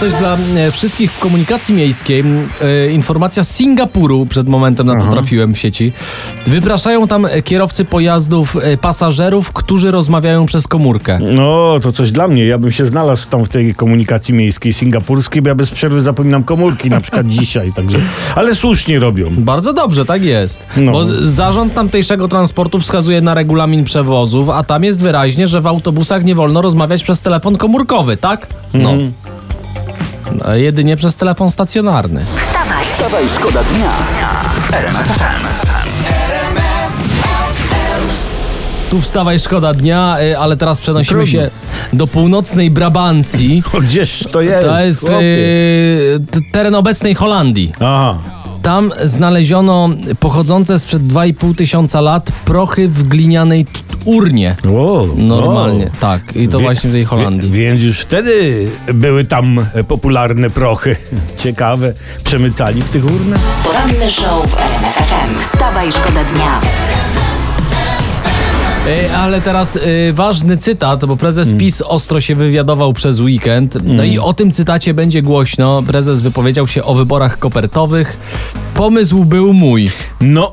Coś dla e, wszystkich w komunikacji miejskiej. E, informacja z Singapuru, przed momentem na to trafiłem w sieci. Wypraszają tam e, kierowcy pojazdów pasażerów, którzy rozmawiają przez komórkę. No, to coś dla mnie. Ja bym się znalazł tam w tej komunikacji miejskiej singapurskiej, bo ja bez przerwy zapominam komórki, na przykład dzisiaj, także. Ale słusznie robią. Bardzo dobrze, tak jest. No. Bo zarząd tamtejszego transportu wskazuje na regulamin przewozów, a tam jest wyraźnie, że w autobusach nie wolno rozmawiać przez telefon komórkowy, tak? No. Mhm. A jedynie przez telefon stacjonarny. Wstawaj, Dawaj, szkoda dnia. Tu wstawaj szkoda dnia, y, ale teraz przenosimy Trudno. się do północnej Brabancji. O, gdzież to jest? To jest y, teren obecnej Holandii. Aha. Tam znaleziono pochodzące sprzed 2,5 tysiąca lat prochy w glinianej urnie. O, Normalnie, o. tak. I to Wie- właśnie w tej Holandii. Wie, więc już wtedy były tam e, popularne prochy. Ciekawe. Przemycali w tych urnach? poranny show w RMF FM. Wstawaj, szkoda dnia. Y, Ale teraz y, ważny cytat, bo prezes PiS ostro się wywiadował przez weekend. No i o tym cytacie będzie głośno. Prezes wypowiedział się o wyborach kopertowych. Pomysł był mój. No,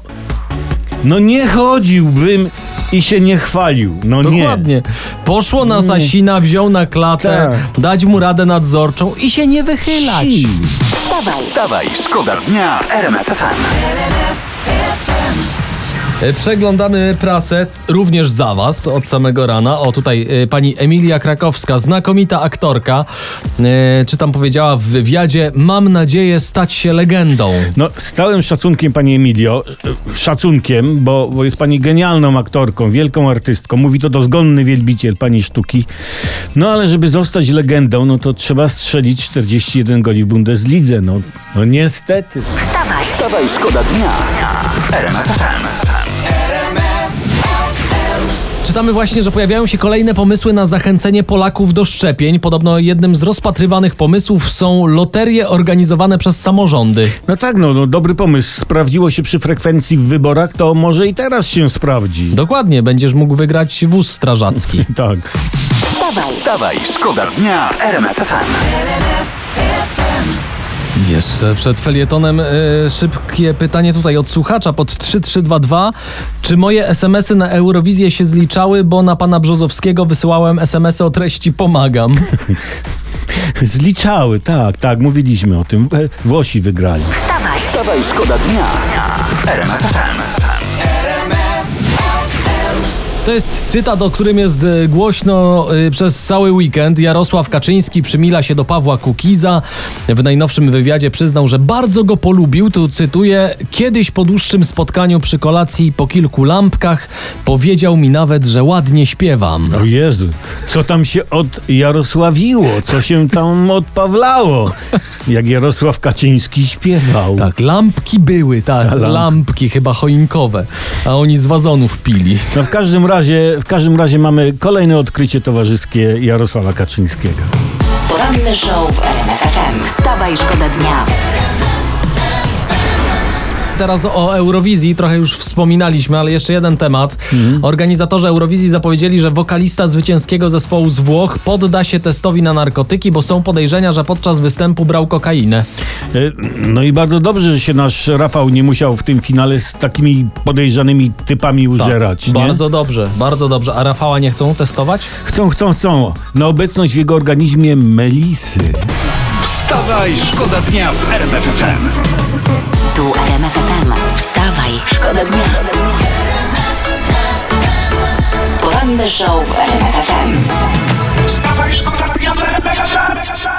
no nie chodziłbym i się nie chwalił. No nie. Dokładnie. Poszło na Sasina, wziął na klatę, Tak. dać mu radę nadzorczą i się nie wychylać. Si. Wstawaj, Dawaj, szkoda dnia w RMF FM. E, Przeglądamy prasę również za was od samego rana. O, tutaj e, pani Emilia Krakowska, znakomita aktorka. E, czy tam powiedziała w wywiadzie, mam nadzieję stać się legendą. No, z całym szacunkiem, pani Emilio, szacunkiem, bo, bo jest pani genialną aktorką, wielką artystką, mówi to dozgonny wielbiciel pani sztuki. No, ale żeby zostać legendą, no to trzeba strzelić 41 goli w Bundeslidze. No, no niestety. wstawaj, Dawaj, szkoda dnia FM. Czytamy właśnie, że pojawiają się kolejne pomysły na zachęcenie Polaków do szczepień. Podobno jednym z rozpatrywanych pomysłów są loterie organizowane przez samorządy. No tak, no, no dobry pomysł. Sprawdziło się przy frekwencji w wyborach, to może i teraz się sprawdzi. Dokładnie, będziesz mógł wygrać wóz strażacki. Tak. wstawaj, Dawaj, szkoda dnia w RMF FM. Jeszcze przed felietonem e, szybkie pytanie tutaj od słuchacza pod 3322. Czy moje SMS-y na Eurowizję się zliczały, bo na pana Brzozowskiego wysyłałem SMS-y o treści pomagam? Zliczały, tak, tak, mówiliśmy o tym. Włosi wygrali. wstawaj, Dawaj, szkoda dnia. To jest cytat, o którym jest e, głośno e, przez cały weekend. Jarosław Kaczyński przymila się do Pawła Kukiza. W najnowszym wywiadzie przyznał, że bardzo go polubił. Tu cytuję: Kiedyś po dłuższym spotkaniu przy kolacji po kilku lampkach powiedział mi nawet, że ładnie śpiewam. O Jezu, co tam się od Jarosławiło, co się tam odpawlało, jak Jarosław Kaczyński śpiewał. Tak, lampki były, tak, lampki. lampki chyba choinkowe, a oni z wazonów pili. No w każdym razie, w każdym razie mamy kolejne odkrycie towarzyskie Jarosława Kaczyńskiego. poranny show w RMF FM. Wstawaj, szkoda dnia. Teraz o Eurowizji trochę już wspominaliśmy, ale jeszcze jeden temat. Organizatorzy Eurowizji zapowiedzieli, że wokalista zwycięskiego zespołu z Włoch podda się testowi na narkotyki, bo są podejrzenia, że podczas występu brał kokainę. E, No i bardzo dobrze, że się nasz Rafał nie musiał w tym finale z takimi podejrzanymi typami użerać. nie? Tak, Bardzo dobrze, bardzo dobrze. A Rafała nie chcą testować? Chcą, chcą, chcą. Na obecność w jego organizmie melisy. Wstawaj, szkoda dnia w RMF FM. Tu RMF FM. Wstawaj, szkoda dnia. Poranny show w RMF FM. Wstawaj, szkoda dnia w RMF FM.